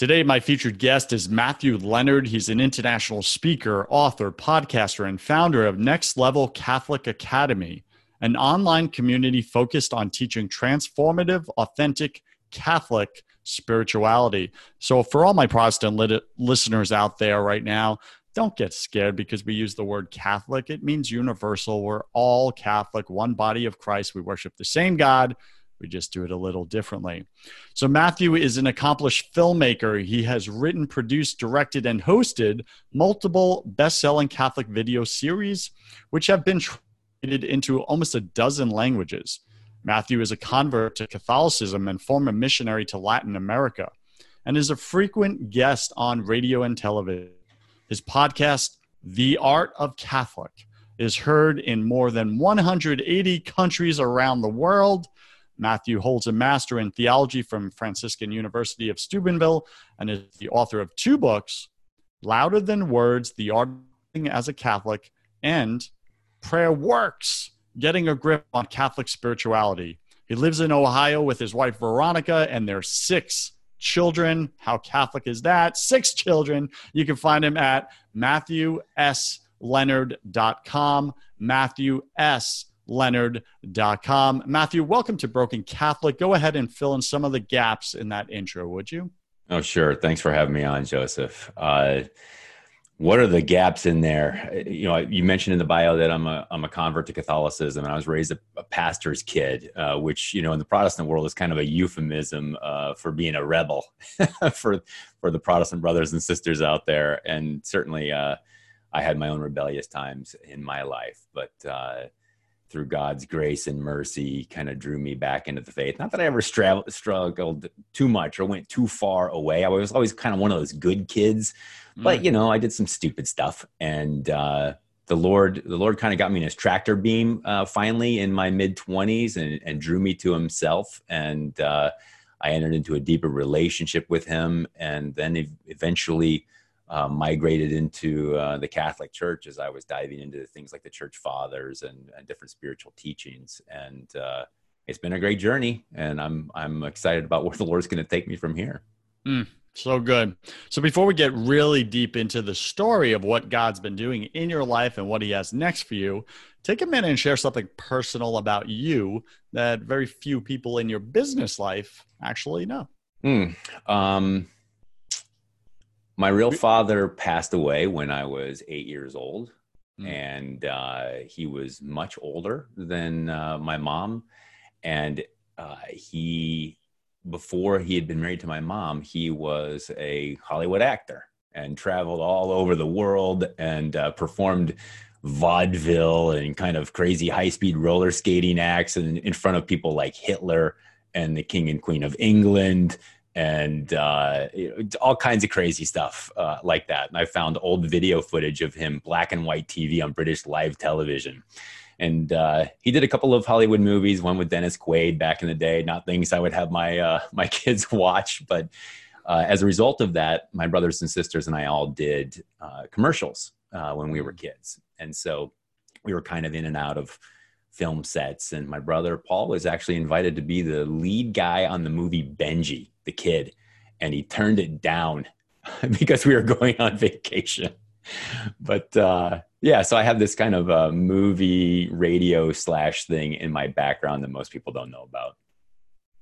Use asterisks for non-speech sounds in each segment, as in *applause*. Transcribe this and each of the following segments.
Today, my featured guest is Matthew Leonard. He's an international speaker, author, podcaster, and founder of Next Level Catholic Academy, an online community focused on teaching transformative, authentic Catholic spirituality. So, for all my Protestant lit- listeners out there right now, don't get scared because we use the word Catholic. It means universal. We're all Catholic, one body of Christ. We worship the same God we just do it a little differently. So, Matthew is an accomplished filmmaker. He has written, produced, directed, and hosted multiple best selling Catholic video series, which have been translated into almost a dozen languages. Matthew is a convert to Catholicism and former missionary to Latin America, and is a frequent guest on radio and television. His podcast, The Art of Catholic, is heard in more than 180 countries around the world Matthew holds a master in theology from Franciscan University of Steubenville and is the author of two books, Louder Than Words, The Art as a Catholic, and Prayer Works, Getting a Grip on Catholic Spirituality. He lives in Ohio with his wife Veronica and their six children. How Catholic is that? Six children. You can find him at matthewsleonard.com. Matthew S leonard.com. Matthew, welcome to Broken Catholic. Go ahead and fill in some of the gaps in that intro, would you? Oh, sure. Thanks for having me on, Joseph. Uh, what are the gaps in there? You know, you mentioned in the bio that I'm a I'm a convert to Catholicism, and I was raised a, a pastor's kid, uh, which you know in the Protestant world is kind of a euphemism uh, for being a rebel *laughs* for for the Protestant brothers and sisters out there. And certainly, uh, I had my own rebellious times in my life, but uh, through God's grace and mercy kind of drew me back into the faith. Not that I ever stra- struggled too much or went too far away. I was always kind of one of those good kids, but mm. you know, I did some stupid stuff and, uh, the Lord, the Lord kind of got me in his tractor beam uh, finally in my mid twenties and, and drew me to himself. And uh, I entered into a deeper relationship with him and then eventually uh, migrated into uh, the Catholic Church as I was diving into things like the Church Fathers and, and different spiritual teachings. And uh, it's been a great journey, and I'm I'm excited about where the Lord's going to take me from here. Mm, so good. So before we get really deep into the story of what God's been doing in your life and what He has next for you, take a minute and share something personal about you that very few people in your business life actually know. Mm, um, my real father passed away when I was eight years old, mm. and uh, he was much older than uh, my mom. And uh, he, before he had been married to my mom, he was a Hollywood actor and traveled all over the world and uh, performed vaudeville and kind of crazy high speed roller skating acts in, in front of people like Hitler and the King and Queen of England and uh, all kinds of crazy stuff uh, like that. And I found old video footage of him, black and white TV on British live television. And uh, he did a couple of Hollywood movies, one with Dennis Quaid back in the day. Not things I would have my uh, *laughs* my kids watch, but uh, as a result of that, my brothers and sisters and I all did uh, commercials when we were kids, and so we were kind of in and out of film sets. And my brother Paul was actually invited to be the lead guy on the movie Benji, the kid, and he turned it down *laughs* because we were going on vacation. But uh, yeah, so I have this kind of a movie radio slash thing in my background that most people don't know about.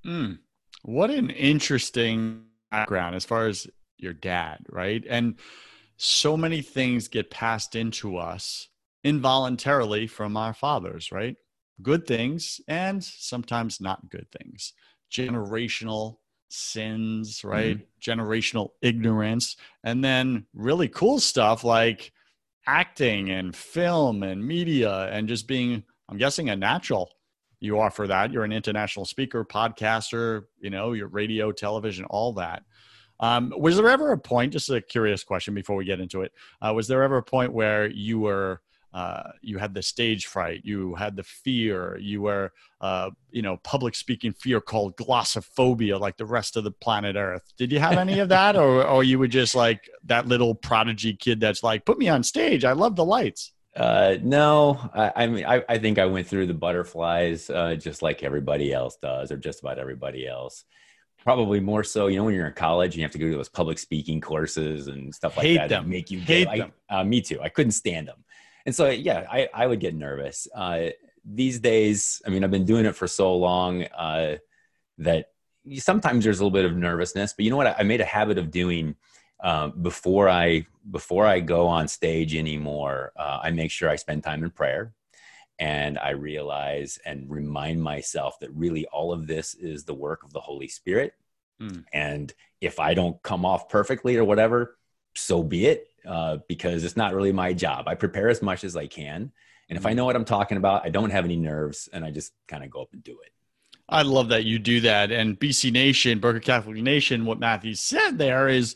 Mm, what an interesting background as far as your dad, right? And so many things get passed into us involuntarily from our fathers, right? Good things and sometimes not good things. Generational sins, right? Mm-hmm. Generational ignorance. And then really cool stuff like acting and film and media and just being, I'm guessing, a natural. You offer that. You're an international speaker, podcaster, you know, your radio, television, all that. Um, was there ever a point, just a curious question before we get into it, uh, was there ever a point where you were uh, you had the stage fright, you had the fear, you were, uh, you know, public speaking fear called glossophobia, like the rest of the planet Earth. Did you have any of that, or *laughs* or you were just like that little prodigy kid that's like, put me on stage, I love the lights. Uh, no, I, I mean, I, I, think I went through the butterflies uh, just like everybody else does, or just about everybody else probably more so you know when you're in college you have to go to those public speaking courses and stuff like Hate that them. make you Hate get, them. I, uh, me too i couldn't stand them and so yeah i, I would get nervous uh, these days i mean i've been doing it for so long uh, that sometimes there's a little bit of nervousness but you know what i, I made a habit of doing uh, before i before i go on stage anymore uh, i make sure i spend time in prayer and I realize and remind myself that really all of this is the work of the Holy Spirit. Mm. And if I don't come off perfectly or whatever, so be it, uh, because it's not really my job. I prepare as much as I can. And if I hmm. know what I'm talking about, I don't have any nerves and I just kind of go up and do it. I love that you do that. And BC Nation, Broken Catholic Nation, what Matthew said there is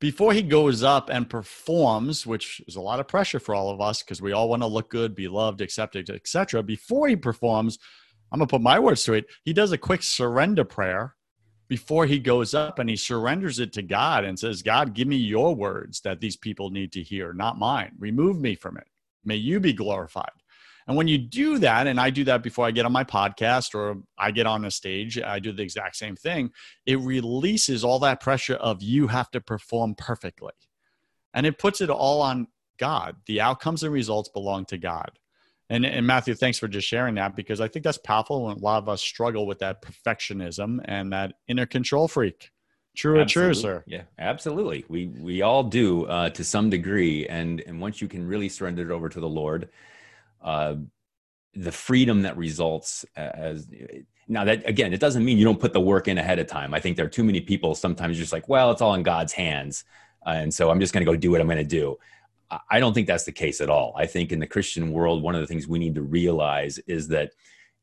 before he goes up and performs, which is a lot of pressure for all of us because we all want to look good, be loved, accepted, etc. Before he performs, I'm gonna put my words to it. He does a quick surrender prayer before he goes up and he surrenders it to God and says, God, give me your words that these people need to hear, not mine. Remove me from it. May you be glorified. And when you do that, and I do that before I get on my podcast or I get on a stage, I do the exact same thing. It releases all that pressure of you have to perform perfectly. And it puts it all on God. The outcomes and results belong to God. And, and Matthew, thanks for just sharing that because I think that's powerful. And a lot of us struggle with that perfectionism and that inner control freak. True or true, sir? Yeah, absolutely. We we all do uh, to some degree, and and once you can really surrender it over to the Lord, uh, the freedom that results as now that again it doesn't mean you don't put the work in ahead of time i think there are too many people sometimes just like well it's all in god's hands uh, and so i'm just going to go do what i'm going to do i don't think that's the case at all i think in the christian world one of the things we need to realize is that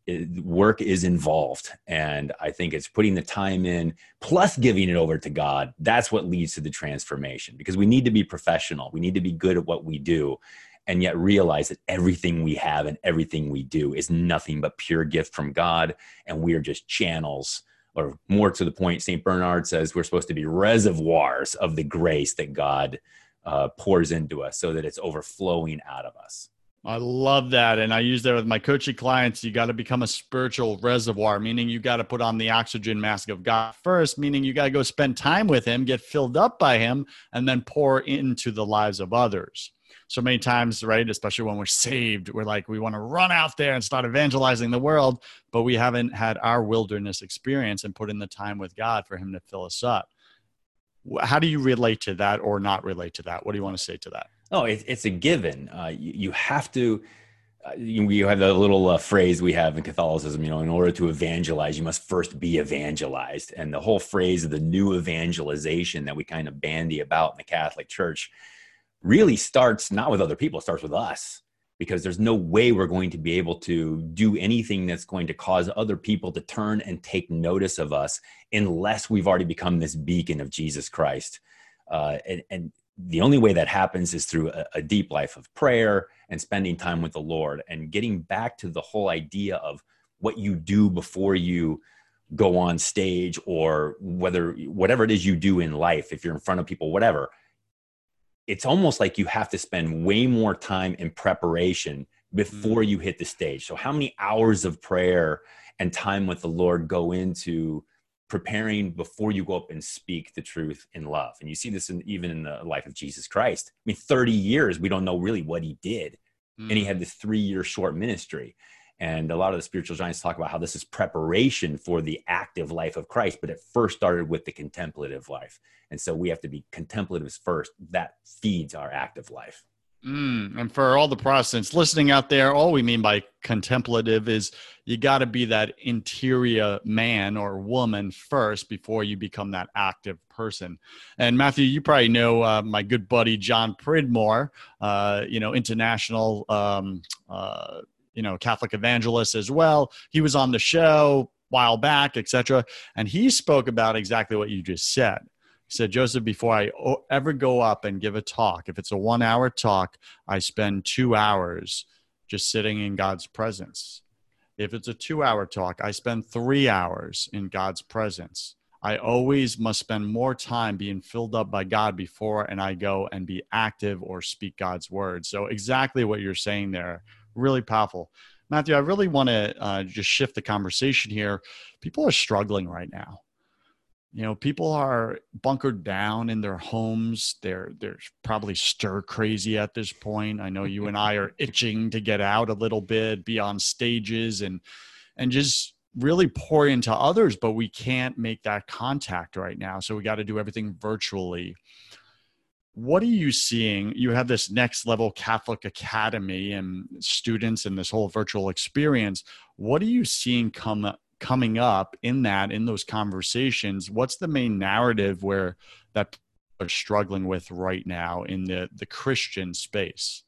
eh, work is involved and i think it's putting the time in plus giving it over to god that's what leads to the transformation because we need to be professional we need to be good at what we do and yet realize that everything we have and everything we do is nothing but pure gift from God, and we are just channels. Or more to the point, St. Bernard says we're supposed to be reservoirs of the grace that God uh, pours into us so that it's overflowing out of us. I love that. And I use that with my coaching clients. You got to become a spiritual reservoir, meaning you got to put on the oxygen mask of God first, meaning you got to go spend time with Him, get filled up by Him, and then pour into the lives of others so many times, right? Especially when we're saved, we're like, we want to run out there and start evangelizing the world, but we haven't had our wilderness experience and put in the time with God for Him to fill us up. How do you relate to that or not relate to that? What do you want to say to that? Oh, it, it's a given. Uh, you, you, have to. Uh, you, you, have the little uh, phrase we have in Catholicism, you know, in order to evangelize, you must first be evangelized. And the whole phrase of the new evangelization that we kind of bandy about in the Catholic Church really starts not with other people, it starts with us because there's no way we're going to be able to do anything that's going to cause other people to turn and take notice of us unless we've already become this beacon of Jesus Christ. Uh, and, and, the only way that happens is through a, a deep life of prayer and spending time with the Lord and getting back to the whole idea of what you do before you go on stage or whether whatever it is you do in life if you're in front of people whatever it's almost like you have to spend way more time in preparation before mm. you hit the stage. So, how many hours of prayer and time with the Lord go into preparing before you go up and speak the truth in love? And you see this in, even in the life of Jesus Christ. I mean, 30 years, we don't know really what he did. Mm. And he had mm. this three year short ministry. And a lot of the spiritual giants talk about how this is preparation for the active life of Christ, but it first started with the contemplative life. And so we have to be contemplatives first. That feeds our active life. Mm, and for all the Protestants listening out there, all we mean by contemplative is you got to be that interior man or woman first before you become that active person. And Matthew, you probably know uh, my good buddy John Pridmore, uh, you know, international, um, uh, you know, Catholic evangelist as well. He was on the show while back, etc., and he spoke about exactly what you just said he said, Joseph, before I ever go up and give a talk, if it's a one hour talk, I spend two hours just sitting in God's presence. If it's a two hour talk, I spend three hours in God's presence. I always must spend more time being filled up by God before and I go and be active or speak God's word. So, exactly what you're saying there, really powerful. Matthew, I really want to uh, just shift the conversation here. People are struggling right now. You know people are bunkered down in their homes. They're they're probably stir crazy at this point. I know you and i are *laughs* itching to get out a little bit be on stages and and just really pour into others but we can't make that contact right now. So we got to do everything virtually what are you seeing? You have this next level catholic academy and students and this whole virtual experience. What are you seeing come coming up in that in those conversations? What's the main narrative where that are struggling with right now in the the christian space?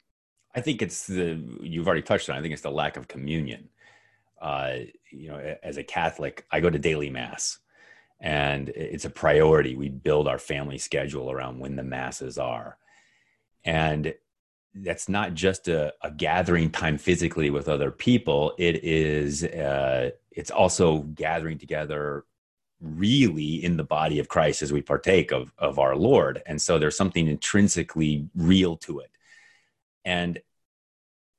I think it's the you've already touched on i think it's the lack of communion. Uh, you know as a catholic i go to daily mass and it's a priority we build our family schedule around when the masses are and that's not just a, a gathering time physically with other people it is uh, it's also gathering together really in the body of Christ as we partake of, of our Lord. And so there's something intrinsically real to it. And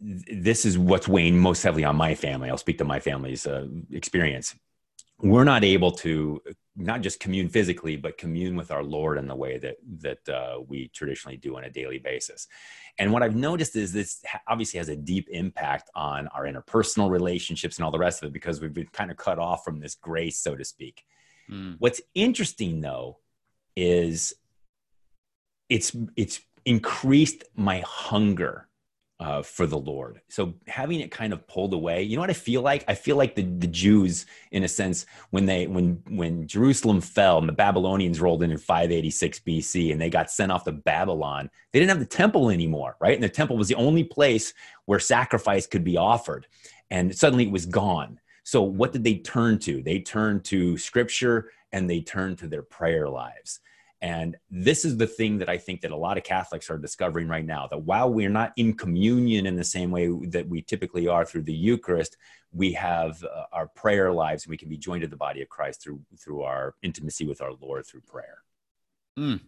this is what's weighing most heavily on my family. I'll speak to my family's uh, experience. We're not able to not just commune physically, but commune with our Lord in the way that that uh, we traditionally do on a daily basis. And what I've noticed is this obviously has a deep impact on our interpersonal relationships and all the rest of it because we've been kind of cut off from this grace, so to speak. Mm. What's interesting though is it's it's increased my hunger uh, for the Lord. So having it kind of pulled away, you know what I feel like? I feel like the, the Jews, in a sense, when they when when Jerusalem fell and the Babylonians rolled in in 586 BC and they got sent off to Babylon, they didn't have the temple anymore, right? And the temple was the only place where sacrifice could be offered, and suddenly it was gone. So what did they turn to? They turned to Scripture and they turned to their prayer lives. And this is the thing that I think that a lot of Catholics are discovering right now that while we're not in communion in the same way that we typically are through the Eucharist, we have uh, our prayer lives and we can be joined to the body of Christ through through our intimacy with our Lord through prayer. Mm,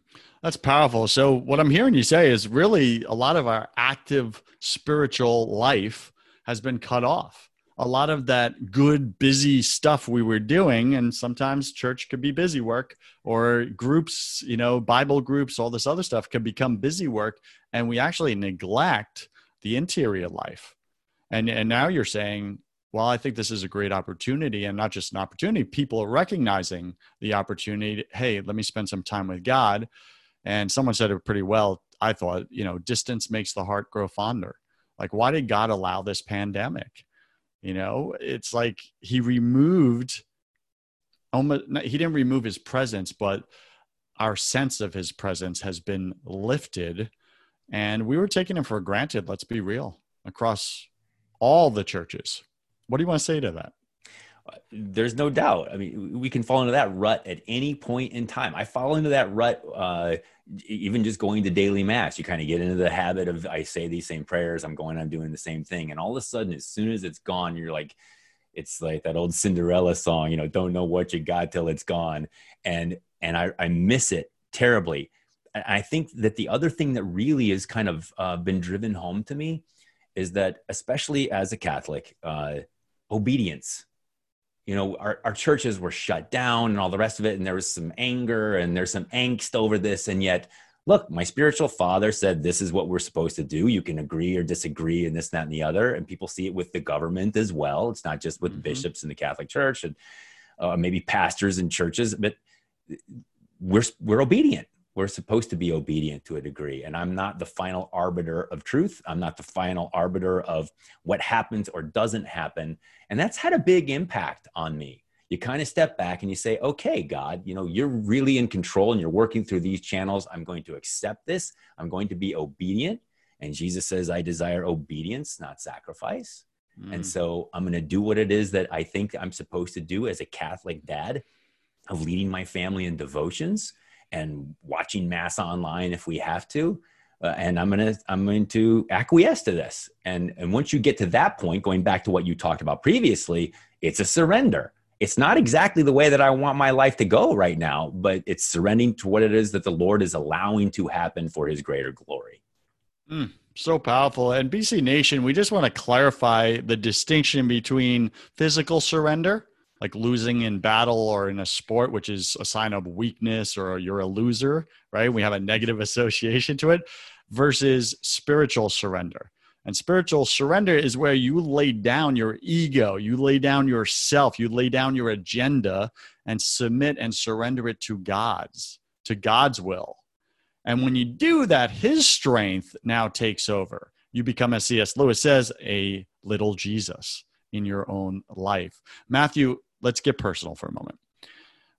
that's powerful. So what I'm hearing you say is really a lot of our active spiritual life has been cut off a lot of that good busy stuff we were doing and sometimes church could be busy work or groups you know bible groups all this other stuff could become busy work and we actually neglect the interior life. And and now you're saying well i think this is a great opportunity and not just an opportunity people are recognizing the opportunity. Hey let me spend some time with god. And someone said it pretty well i thought you know distance makes the heart grow fonder. Like why did god allow this pandemic you know, it's like he removed almost he didn't remove his presence, but our sense of his presence has been lifted and we were taking him for granted, let's be real, across all the churches. What do you want to say to that? There's no doubt. I mean, we can fall into that rut at any point in time. I fall into that rut uh, even just going to daily mass, you kind of get into the habit of I say these same prayers, I'm going, I'm doing the same thing. And all of a sudden, as soon as it's gone, you're like, it's like that old Cinderella song, you know, don't know what you got till it's gone. And and I, I miss it terribly. I think that the other thing that really has kind of uh, been driven home to me is that, especially as a Catholic, uh, obedience. You know, our, our churches were shut down and all the rest of it, and there was some anger and there's some angst over this. And yet, look, my spiritual father said this is what we're supposed to do. You can agree or disagree, and this, that, and the other. And people see it with the government as well. It's not just with mm-hmm. bishops in the Catholic Church and uh, maybe pastors in churches, but we're we're obedient we're supposed to be obedient to a degree. And i'm not the final arbiter of truth. I'm not the final arbiter of what happens or doesn't happen. And that's had a big impact on me. You kind of step back and you say okay god you know you're really in control and you're working through these channels. I'm going to accept this. I'm going to be obedient. And jesus says i desire obedience not sacrifice. Mm. and so i'm going to do what it is that i think i'm supposed to do as a catholic dad of leading my family in devotions and watching mass online if we have to. Uh, and I'm gonna I'm going to acquiesce to this. And and once you get to that point, going back to what you talked about previously, it's a surrender. It's not exactly the way that I want my life to go right now, but it's surrendering to what it is that the Lord is allowing to happen for His greater glory. Mm, so powerful. And BC Nation, we just want to clarify the distinction between physical surrender like losing in battle or in a sport, which is a sign of weakness or you're a loser, right? We have a negative *laughs* association to it versus spiritual surrender. And spiritual surrender is where you lay down your ego, you lay down yourself, you lay down your agenda and submit and surrender it to God's, to God's will. And when you do that, his strength now takes over. You become, as C.S. Lewis says, a little Jesus in your own life. Matthew, let's get personal for a moment.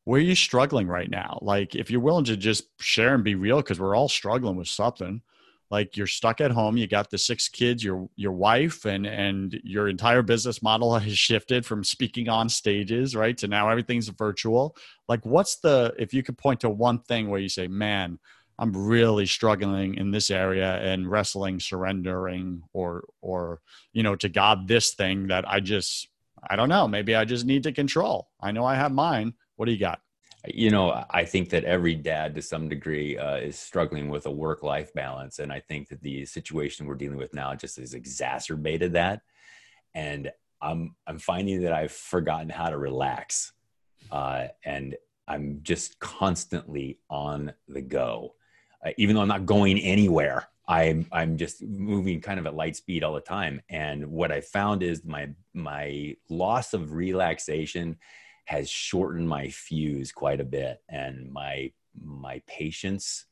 Where are you struggling right now? Like, if you're willing to just share and be real, because we're all struggling with something. Like you're stuck at home, you got the six kids, your your wife, and and your entire business model *laughs* has shifted from speaking on stages, right, to now everything's virtual. Like, what's the if you could point to one thing where you say, "Man, I'm really struggling in this area and wrestling, surrendering, or or you know, to God this thing that I just I don't know. Maybe I just need to control. I know I have mine. What do you got? You know, I think that every dad to some degree uh, is struggling with a work life balance. And I think that the situation we're dealing with now just has exacerbated that. And I'm, I'm finding that I've forgotten how to relax. Uh, and I'm just constantly on the go. Uh, even though I'm not going anywhere, I'm I'm just moving kind of at light speed all the time. And what I found is my my loss of relaxation has shortened my fuse quite a bit, and my my patience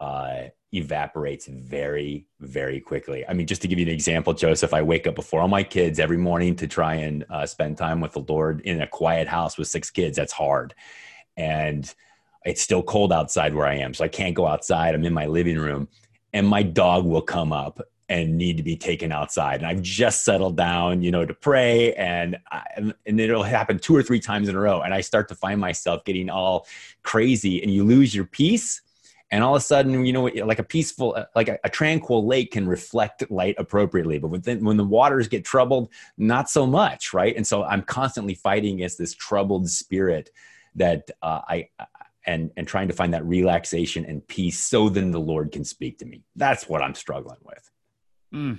uh, evaporates very very quickly. I mean, just to give you an example, Joseph, I wake up before all my kids every morning to try and uh, spend time with the Lord in a quiet house with six kids. That's hard, and it's still cold outside where I am, so I can't go outside. I'm in my living room and my dog will come up and need to be taken outside. And I've just settled down, you know, to pray, and I, and it'll happen two or three times in a row, and I start to find myself getting all crazy, and you lose your peace. And all of a sudden, you know, like a peaceful, like a, a tranquil lake can reflect light appropriately, but within, when the waters get troubled, not so much, right? And so I'm constantly fighting against this troubled spirit that uh, I and and trying to find that relaxation and peace so then the lord can speak to me. That's what i'm struggling with. Mm.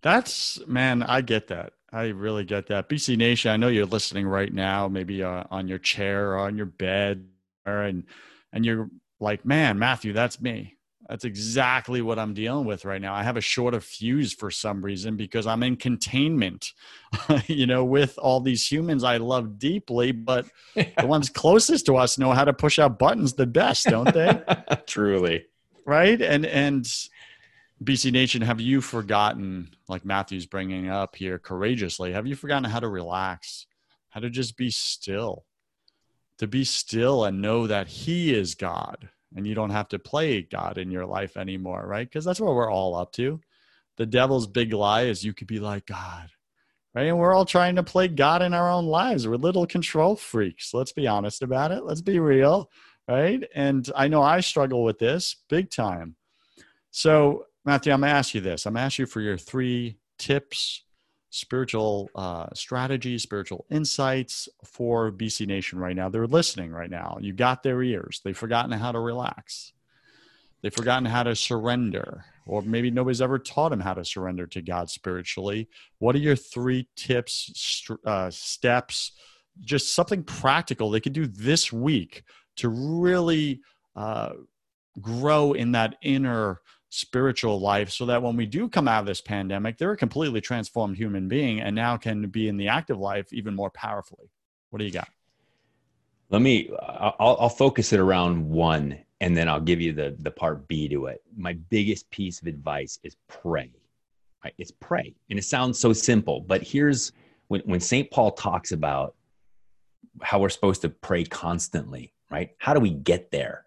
that's man i get that. I really get that. Bc nation i know you're listening right now maybe uh, on your chair or on your bed or and and you're like man matthew that's me that's exactly what I'm dealing with right now. I have a short of fuse for some reason because I'm in containment, *laughs* you know, with all these humans I love deeply, but yeah. *laughs* the ones closest to us know how to push out buttons the best, don't they? *laughs* Truly. Right. And, and, BC Nation, have you forgotten, like Matthew's bringing up here courageously, have you forgotten how to relax, how to just be still, to be still and know that He is God, and you don't have to play God in your life anymore, right? Because that's what we're all up to. The devil's big lie is you could be like God, right? And we're all trying to play God in our own lives. We're little control freaks. Let's be honest about it. Let's be real, right? And I know I struggle with this big time. So, Matthew, I'm going to ask you this. I'm going to ask you for your three tips spiritual uh, strategies, spiritual insights for BC Nation right now. They're listening right now. You got their ears. They've forgotten how to relax. They've forgotten how to surrender. or maybe nobody's ever taught him how to surrender to God spiritually. What are your three tips, uh, steps, just something practical they could do this week to really uh, grow in that inner spiritual life so that when we do come out of this pandemic, they're a completely transformed human being and now can be in the active life even more powerfully? What do you got? Let me, I'll, I'll focus it around one and then I'll give you the, the part B to it. My biggest piece of advice is pray. Right? It's pray. And it sounds so simple, but here's when, when St. Paul talks about how we're supposed to pray constantly, right? How do we get there?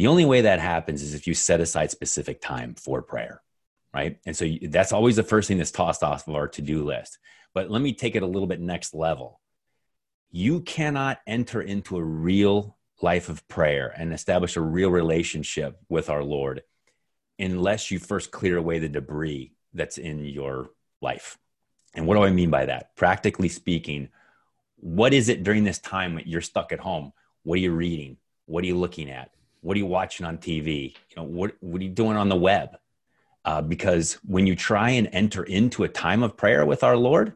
The only way that happens is if you set aside specific time for prayer, right? And so that's always the first thing that's tossed off of our to do list. But let me take it a little bit next level. You cannot enter into a real life of prayer and establish a real relationship with our Lord unless you first clear away the debris that's in your life. And what do I mean by that? Practically speaking, what is it during this time you're stuck at home? What are you reading? What are you looking at? What are you watching on TV? You know, what, what are you doing on the web? Uh, because when you try and enter into a time of prayer with our Lord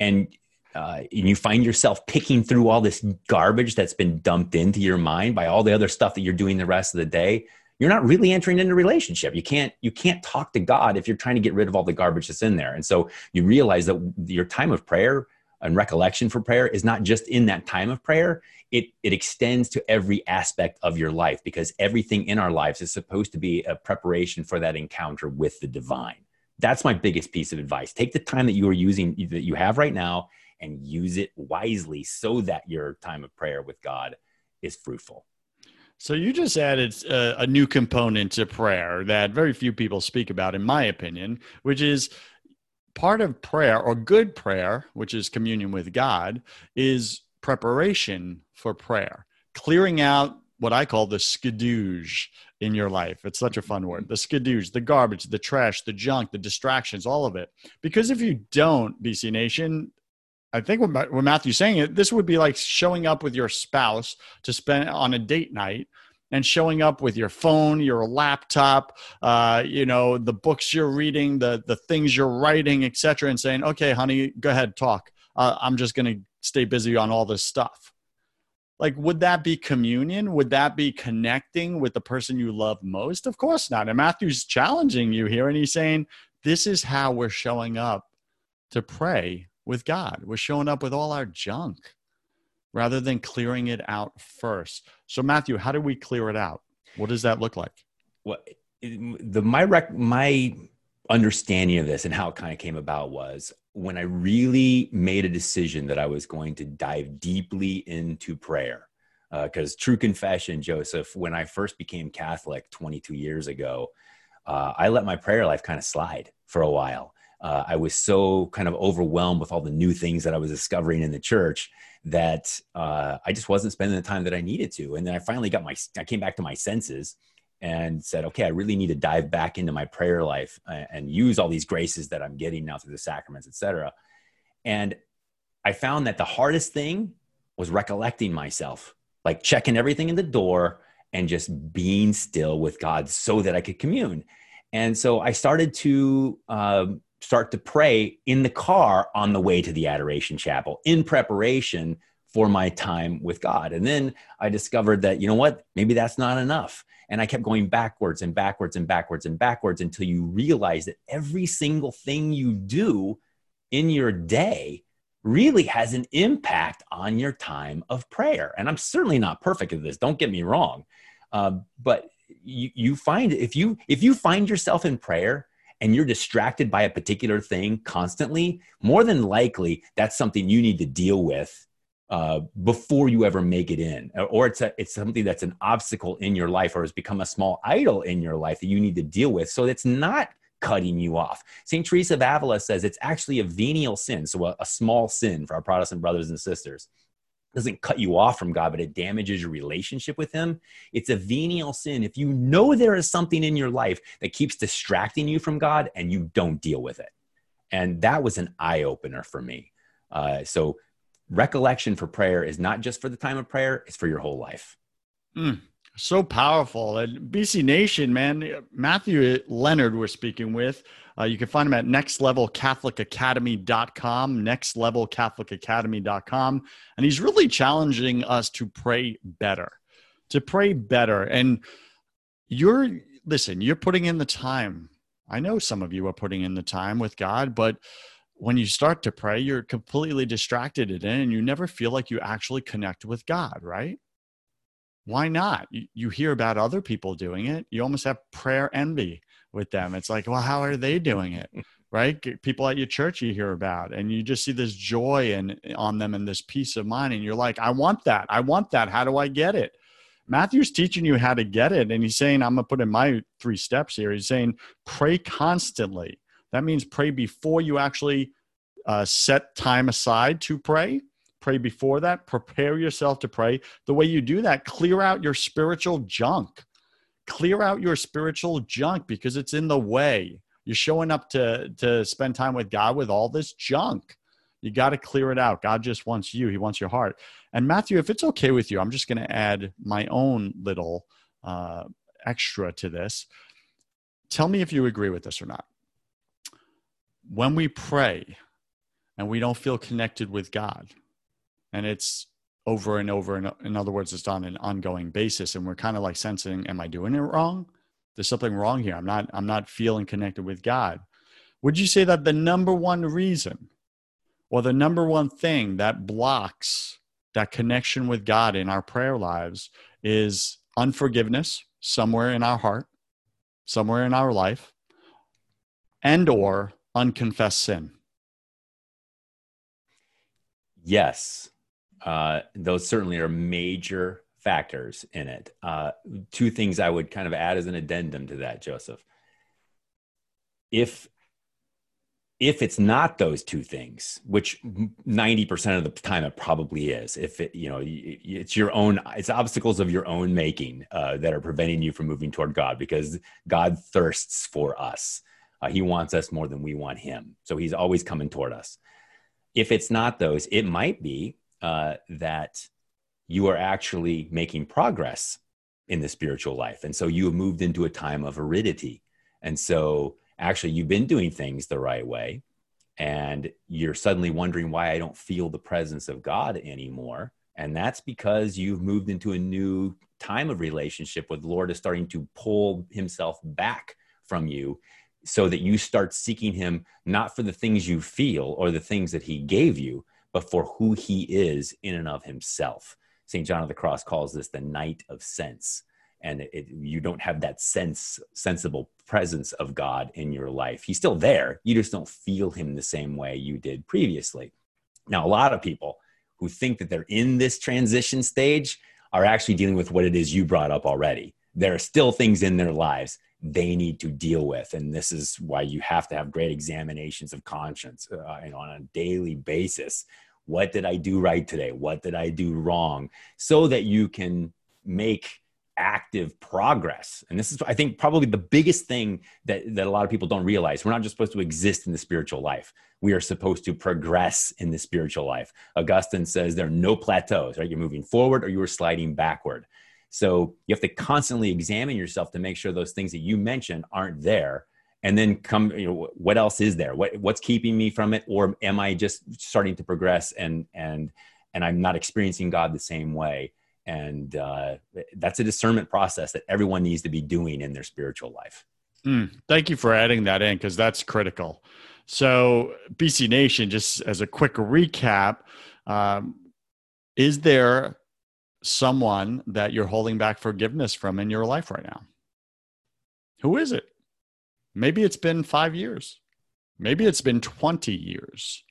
and, uh, and you find yourself picking through all this garbage that's been dumped into your mind by all the other stuff that you're doing the rest of the day, you're not really entering into a relationship. You can't you can't talk to God if you're trying to get rid of all the garbage that's in there. And so you realize that your time of prayer and recollection for prayer is not just in that time of prayer it it extends to every aspect of your life because everything in our lives is supposed to be a preparation for that encounter with the divine. That's my biggest piece of advice. Take the time that you are using that you have right now and use it wisely so that your time of prayer with god is fruitful. So you just added a, a, new component to prayer that very few people speak about, in my opinion, which is part of prayer or good prayer, which is communion with God, is preparation for prayer, clearing out what I call the skadooge in your life. It's such a fun word. The skadooge, the garbage, the trash, the junk, the distractions, all of it. Because if you don't, BC Nation, I think when Matthew's saying it, this would be like showing up with your spouse to spend on a date night and showing up with your phone, your laptop, uh, you know, the books you're reading, the the things you're writing, etc., and saying, "Okay, honey, go ahead, talk. Uh, I'm just going to stay busy on all this stuff." Like, would that be communion? Would that be connecting with the person you love most? Of course not. And Matthew's challenging you here, and he's saying, "This is how we're showing up to pray with God. We're showing up with all our junk." Rather than clearing it out first. So, Matthew, how do we clear it out? What does that look like? Well, the my rec, my understanding of this and how it kind of came about was when I really made a decision that I was going to dive deeply into prayer. Because uh, true confession, Joseph, when I first became Catholic 22 years ago, uh, I let my prayer life kind of slide for a while. Uh, I was so kind of overwhelmed with all the new things that I was discovering in the church that uh, I just wasn't spending the time that I needed to. And then I finally got my, I came back to my senses and said, okay, I really need to dive back into my prayer life and, and use all these graces that I'm getting now through the sacraments, etc. And I found that the hardest thing was recollecting myself, like checking everything in the door and just being still with God so that I could commune. And so I started to um, start to pray in the car on the way to the adoration chapel in preparation for my time with God. And then I discovered that, you know what, maybe that's not enough. And I kept going backwards and backwards and backwards and backwards until you realize that every single thing you do in your day really has an impact on your time of prayer. And I'm certainly not perfect at this, don't get me wrong. Uh, but you, you find if you if you find yourself in prayer and you're distracted by a particular thing constantly, more than likely that's something you need to deal with uh, before you ever make it in, or it's a, it's something that's an obstacle in your life, or has become a small idol in your life that you need to deal with. So it's not cutting you off. Saint Teresa of Avila says it's actually a venial sin, so a, a small sin for our Protestant brothers and sisters doesn't cut you off from God, but it damages your relationship with Him. It's a venial sin. If you know there is something in your life that keeps distracting you from God and you don't deal with it. And that was an eye opener for me. Uh, so, recollection for prayer is not just for the time of prayer, it's for your whole life. Mm. So powerful. And BC Nation, man, Matthew Leonard, we're speaking with. Uh, you can find him at nextlevelcatholicacademy.com, nextlevelcatholicacademy.com. And he's really challenging us to pray better, to pray better. And you're, listen, you're putting in the time. I know some of you are putting in the time with God, but when you start to pray, you're completely distracted in and you never feel like you actually connect with God, right? why not? You hear about other people doing it. You almost have prayer envy with them. It's like, well, how are they doing it? *laughs* right? People at your church you hear about, and you just see this joy and on them and this peace of mind, and you're like, I want that. I want that. How do I get it? Matthew's teaching you how to get it, and he's saying, I'm gonna put in my three steps here. He's saying, pray constantly. That means pray before you actually uh, set time aside to pray pray before that. Prepare yourself to pray. The way you do that, clear out your spiritual junk. Clear out your spiritual junk because it's in the way. You're showing up to, to spend time with God with all this junk. You got to clear it out. God just wants you, He wants your heart. And Matthew, if it's okay with you, I'm just going to add my own little uh, extra to this. Tell me if you agree with this or not. When we pray and we don't feel connected with God, and it's over and over and in other words it's on an ongoing basis. And we're kind of like sensing am i doing it wrong? There's something wrong here. I'm not i'm not feeling connected with god. Would you say that the number one reason or the number one thing that blocks that connection with god in our prayer lives is unforgiveness somewhere in our heart somewhere in our life and or unconfessed sin? Yes uh, those certainly are major factors in it. Uh, two things I would kind of add as an addendum to that, Joseph. If if it's not those two things, which 90% of the time it probably is, if it, you know, it's your own, it's obstacles of your own making uh, that are preventing you from moving toward God because God thirsts for us. Uh, he wants us more than we want him. So he's always coming toward us. If it's not those, it might be uh, that you are actually making progress in the spiritual life. And so you have moved into a time of aridity. And so actually you've been doing things the right way. And you're suddenly wondering why I don't feel the presence of God anymore. And that's because you've moved into a new time of relationship with Lord is starting to pull himself back from you so that you start seeking him not for the things you feel or the things that he gave you, but for who he is in and of himself. St. John of the Cross calls this the night of sense. And it, you don't have that sense, sensible presence of God in your life. He's still there. You just don't feel him the same way you did previously. Now, a lot of people who think that they're in this transition stage are actually dealing with what it is you brought up already. There are still things in their lives they need to deal with and this is why you have to have great examinations of conscience uh, you know, on a daily basis what did i do right today? What did i do wrong? So that you can make active progress. And this is i think probably the biggest thing that, that a lot of people don't realize. We're not just supposed to exist in the spiritual life. We are supposed to progress in the spiritual life. Augustine says there are no plateaus right? You're moving forward or you're sliding backward. So you have to constantly examine yourself to make sure those things that you mentioned aren't there. And then come, you know, what else is there? What what's keeping me from it? Or am I just starting to progress and and and I'm not experiencing God the same way? And uh, that's a discernment process that everyone needs to be doing in their spiritual life. Mm, thank you for adding that in because that's critical. So, BC Nation, just as a quick recap, um, is there someone that you're holding back forgiveness from in your life right now? Who is it? Maybe it's been five years. Maybe it's been 20 years.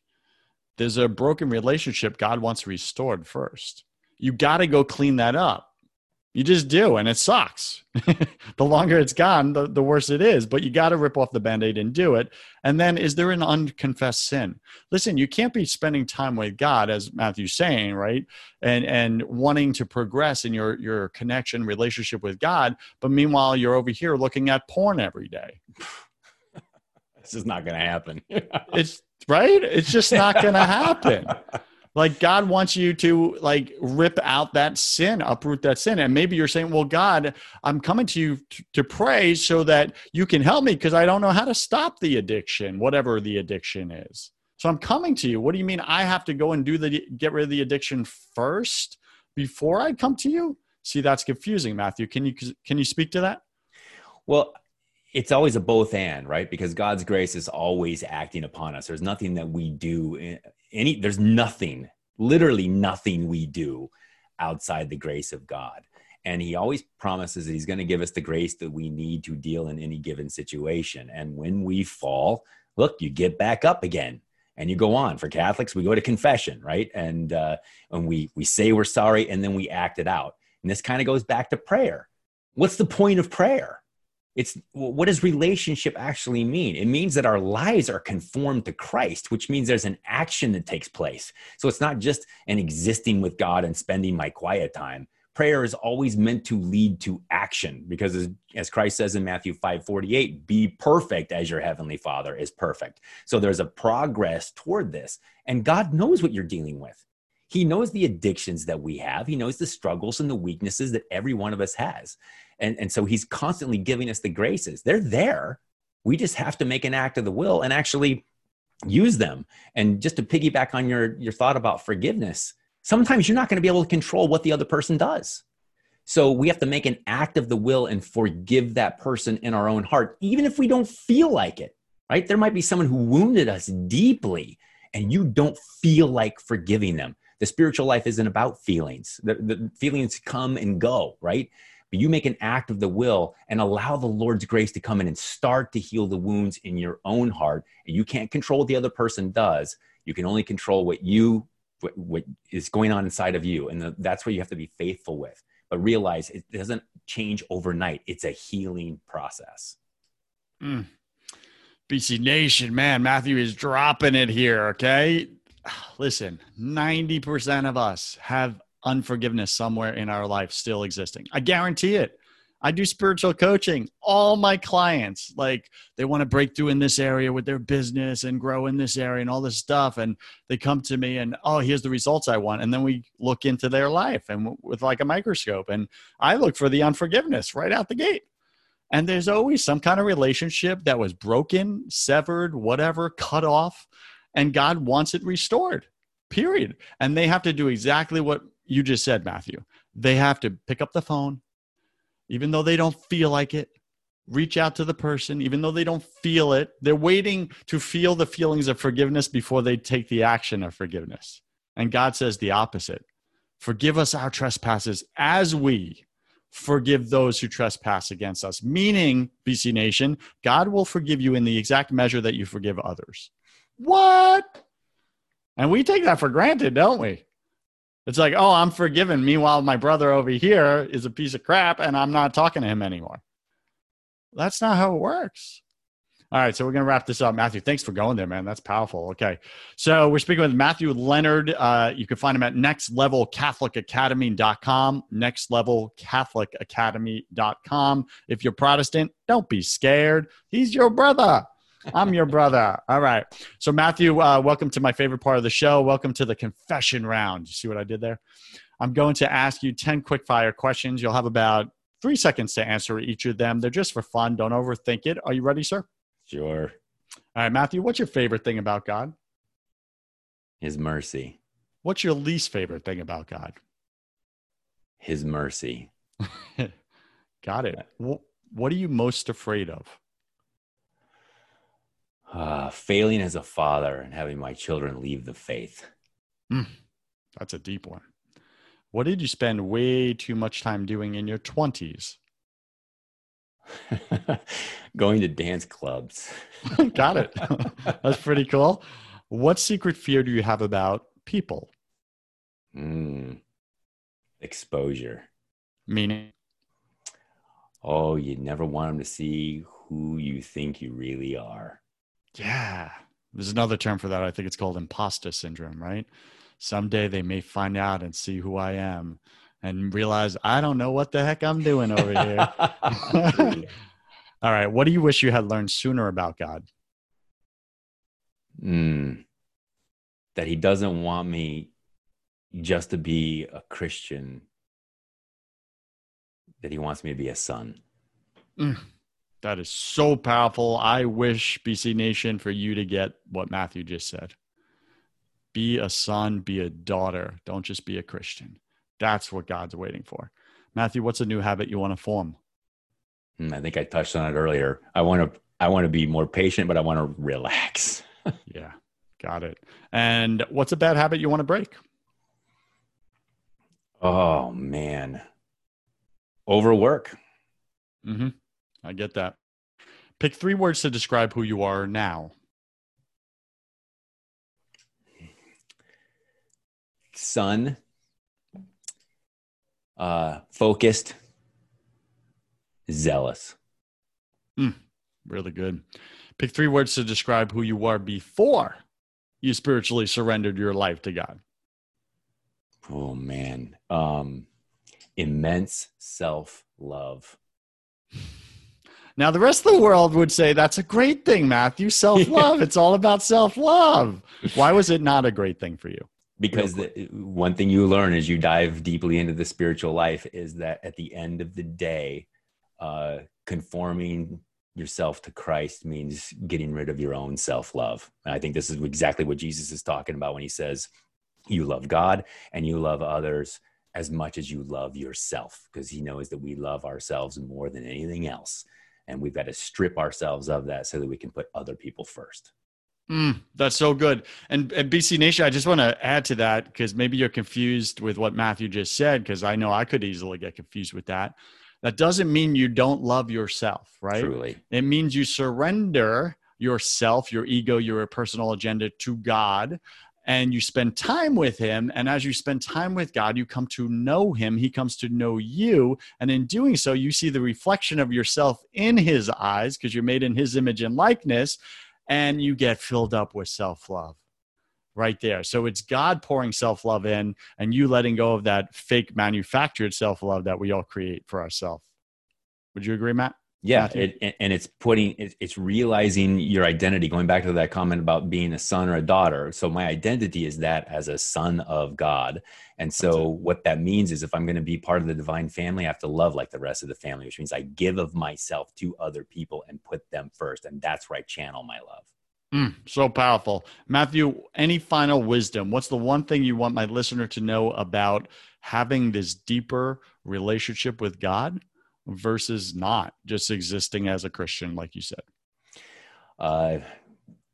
There's a broken relationship God wants restored first. You got to go clean that up. You just do, and it sucks. *laughs* the longer it's gone, the, the worse it is. But you got to rip off the band aid and do it. And then, is there an unconfessed sin? Listen, you can't be spending time with God, as Matthew's saying, right? And and wanting to progress in your your connection relationship with God, but meanwhile you're over here looking at porn every day. *laughs* this is not going to happen. *laughs* it's right. It's just not going to happen Like God wants you to like rip out that sin, uproot that sin. And maybe you're saying, well, God, I'm coming to you to, to pray so that you can help me because I don't know how to stop the addiction, whatever the addiction is. So I'm coming to you. What do you mean I have to go and do the get rid of the addiction first before I come to you? See, that's confusing, Matthew. Can you can you speak to that? Well, it's always a both and, right? Because God's grace is always acting upon us. There's nothing that we do any there's nothing, literally nothing we do outside the grace of God. And he always promises that he's going to give us the grace that we need to deal in any given situation. And when we fall, look, you get back up again and you go on. For Catholics, we go to confession, right? And uh, and we we say we're sorry and then we act it out. And this kind of goes back to prayer. What's the point of prayer? It's what does relationship actually mean? It means that our lives are conformed to Christ, which means there's an action that takes place. So it's not just an existing with God and spending my quiet time. Prayer is always meant to lead to action because as, as Christ says in Matthew 5 48, be perfect as your heavenly Father is perfect. So there's a progress toward this. And God knows what you're dealing with. He knows the addictions that we have. He knows the struggles and the weaknesses that every one of us has. And, and so he's constantly giving us the graces. They're there. We just have to make an act of the will and actually use them. And just to piggyback on your, your thought about forgiveness, sometimes you're not going to be able to control what the other person does. So we have to make an act of the will and forgive that person in our own heart, even if we don't feel like it, right? There might be someone who wounded us deeply and you don't feel like forgiving them the spiritual life isn't about feelings. The, the feelings come and go, right? But you make an act of the will and allow the Lord's grace to come in and start to heal the wounds in your own heart. And you can't control what the other person does. You can only control what you what, what is going on inside of you, and the, that's what you have to be faithful with. But realize it doesn't change overnight. It's a healing process. Mm. BC Nation, man, Matthew is dropping it here. Okay, *sighs* listen, 90% of us have unforgiveness somewhere in our life still existing. I guarantee it. I do spiritual coaching. All my clients, like, they want to break through in this area with their business and grow in this area and all this stuff. And they come to me and, oh, here's the results I want. And then we look into their life and with like a microscope. And I look for the unforgiveness right out the gate. And there's always some kind of relationship that was broken, severed, whatever, cut off and God wants it restored, period. And they have to do exactly what you just said, Matthew. They have to pick up the phone, even though they don't feel like it, reach out to the person, even though they don't feel it. They're waiting to feel the feelings of forgiveness before they take the action of forgiveness. And God says the opposite Forgive us our trespasses as we forgive those who trespass against us. Meaning, BC Nation, God will forgive you in the exact measure that you forgive others. What? And we take that for granted, don't we? It's like, oh, I'm forgiven. Meanwhile, my brother over here is a piece of crap and I'm not talking to him anymore. That's not how it works. All right, so we're going to wrap this up. Matthew, thanks for going there, man. That's powerful. Okay. So we're speaking with Matthew Leonard. Uh, you can find him at nextlevelcatholicacademy.com, nextlevelcatholicacademy.com. If you're Protestant, don't be scared. He's your brother. I'm your brother. All right. So, Matthew, uh, welcome to my favorite part of the show. Welcome to the confession round. You see what I did there? I'm going to ask you 10 quick fire questions. You'll have about three seconds to answer each of them. They're just for fun. Don't overthink it. Are you ready, sir? Sure. All right, Matthew, what's your favorite thing about God? His mercy. What's your least favorite thing about God? His mercy. *laughs* Got it. What are you most afraid of? Uh, failing as a father and having my children leave the faith. Mm, that's a deep one. What did you spend way too much time doing in your 20s? *laughs* Going to dance clubs. *laughs* Got it. *laughs* that's pretty cool. What secret fear do you have about people? Mm, exposure. Meaning? Oh, you never want them to see who you think you really are. Yeah. There's another term for that. I think it's called imposter syndrome, right? Someday they may find out and see who I am and realize I don't know what the heck I'm doing over here. *laughs* *laughs* All right. What do you wish you had learned sooner about God? Mm, that he doesn't want me just to be a Christian that he wants me to be a son. Mm, that is so powerful. I wish BC Nation for you to get what Matthew just said. Be a son, be a daughter. Don't just be a Christian. That's what God's waiting for. Matthew, what's a new habit you want to form? Hmm, I think I touched on it earlier. I want to I want to be more patient, but I want to relax. *laughs* yeah, got it. And what's a bad habit you want to break? Oh man, overwork. Mm-hmm. I get that. Pick three words to describe who you are now. Son, uh, focused, zealous. Mm, really good. Pick three words to describe who you are before you spiritually surrendered your life to God. Oh man. Um immense self-love. *laughs* Now the rest of the world would say that's a great thing, Matthew. Self-love. it's all about self-love. Why was it not a great thing for you? Because the, one thing you learn as you dive deeply into the spiritual life is that at the end of the day, uh, conforming yourself to Christ means getting rid of your own self love. And I think this is exactly what Jesus is talking about when he says, You love God and you love others as much as you love yourself, because he knows that we love ourselves more than anything else. And we've got to strip ourselves of that so that we can put other people first. Mm, that's so good. And, and BC Nation, I just want to add to that because maybe you're confused with what Matthew just said, because I know I could easily get confused with that. That doesn't mean you don't love yourself, right? Truly. It means you surrender yourself, your ego, your personal agenda to God, and you spend time with Him. And as you spend time with God, you come to know Him. He comes to know you. And in doing so, you see the reflection of yourself in His eyes because you're made in His image and likeness, and you get filled up with self love right there. So it's God pouring self love in and you letting go of that fake manufactured self love that we all create for ourselves. Would you agree, Matt? Yeah, it, and it's putting it's realizing your identity. Going back to that comment about being a son or a daughter. So my identity is that as a son of God, and so what that means is if I'm going to be part of the divine family, I have to love like the rest of the family, which means I give of myself to other people and put them first, and that's where I channel my love. Mm, so powerful. Matthew, any final wisdom? What's the one thing you want my listener to know about having this deeper relationship with God versus not just existing as a Christian, like you said? Uh,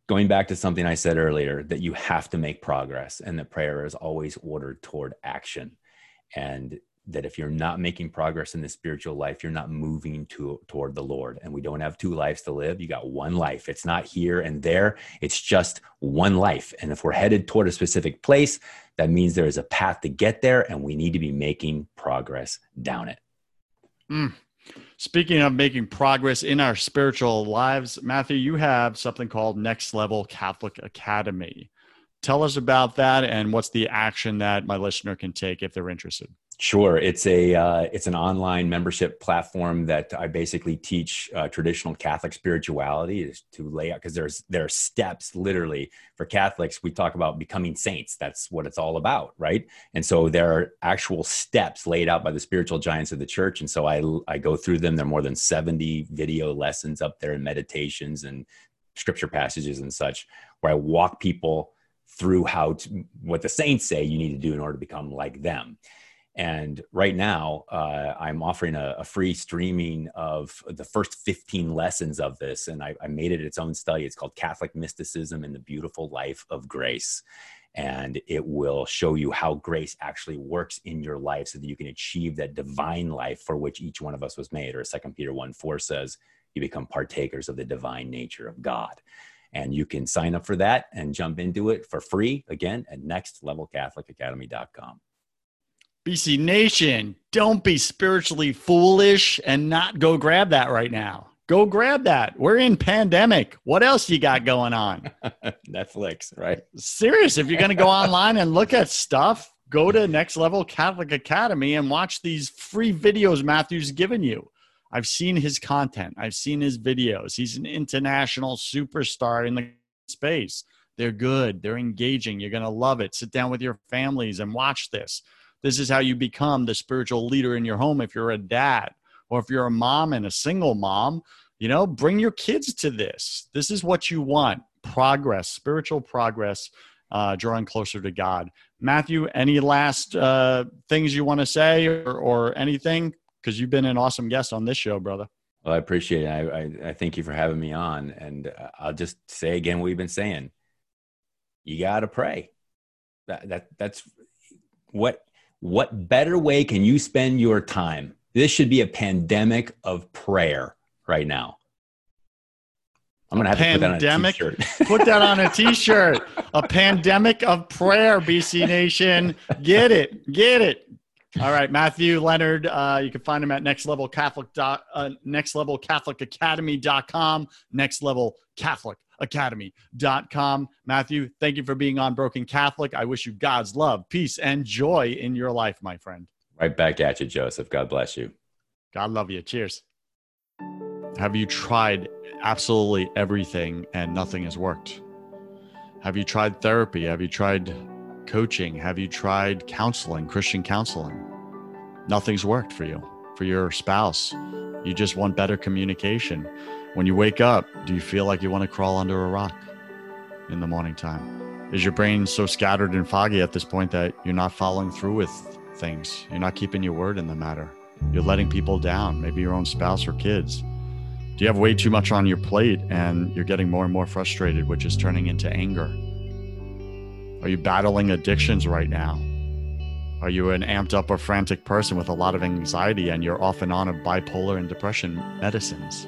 going back to something I said earlier, that you have to make progress and that prayer is always ordered toward action. And that if you're not making progress in the spiritual life, you're not moving to, toward the Lord. And we don't have two lives to live. You got one life. It's not here and there. It's just one life. And if we're headed toward a specific place, that means there is a path to get there, and we need to be making progress down it. Mm. Speaking of making progress in our spiritual lives, Matthew, you have something called Next Level Catholic Academy. Tell us about that and what's the action that my listener can take if they're interested. Sure, it's a uh, it's an online membership platform that I basically teach uh, traditional Catholic spirituality is to lay out because there's there are steps literally for Catholics. We talk about becoming saints. That's what it's all about, right? And so there are actual steps laid out by the spiritual giants of the church. And so I I go through them. There are more than seventy video lessons up there and meditations and scripture passages and such where I walk people through how to what the saints say you need to do in order to become like them and right now, uh, I'm offering a, a, free streaming of the first 15 lessons of this. And I, I, made it its own study. It's called Catholic Mysticism and the Beautiful Life of Grace. And it will show you how grace actually works in your life so that you can achieve that divine life for which each one of us was made. Or 2 Peter 1 4 says, you become partakers of the divine nature of God. And you can sign up for that and jump into it for free again at nextlevelcatholicacademy.com. BC Nation, don't be spiritually foolish and not go grab that right now. Go grab that. We're in pandemic. What else you got going on? *laughs* Netflix, right? Serious. If you're going to go *laughs* online and look at stuff, go to Next Level Catholic Academy and watch these free videos Matthew's given you. I've seen his content. I've seen his videos. He's an international superstar in the space. They're good. They're engaging. You're going to love it. Sit down with your families and watch this. This is how you become the spiritual leader in your home if you're a dad or if you're a mom and a single mom. You know, bring your kids to this. This is what you want progress, spiritual progress, uh, drawing closer to God. Matthew, any last uh, things you want to say or, or anything? Because you've been an awesome guest on this show, brother. Well, I appreciate it. I, I, I thank you for having me on. And uh, I'll just say again what we've been saying. You got to pray. That, that that's what what better way can you spend your time? This should be a pandemic of prayer right now. I'm gonna have pandemic, to put that on a t-shirt. *laughs* put that on a t-shirt. a pandemic of prayer, BC Nation. Get it, get it. All right, Matthew Leonard. Uh, you can find him at Next Level Catholic. Dot, uh, Next Level Catholic Academy.com. Next Level Catholic Academy.com. Matthew, thank you for being on Broken Catholic. I wish you God's love, peace, and joy in your life, my friend. Right back at you, Joseph. God bless you. God love you. Cheers. Have you tried absolutely everything and nothing has worked? Have you tried therapy? Have you tried coaching? Have you tried counseling, Christian counseling? Nothing's worked for you, for your spouse. You just want better communication. When you wake up, do you feel like you want to crawl under a rock in the morning time? Is your brain so scattered and foggy at this point that you're not following through with things? You're not keeping your word in the matter. You're letting people down, maybe your own spouse or kids. Do you have way too much on your plate and you're getting more and more frustrated, which is turning into anger? Are you battling addictions right now? Are you an amped up or frantic person with a lot of anxiety and you're off and on of bipolar and depression medicines?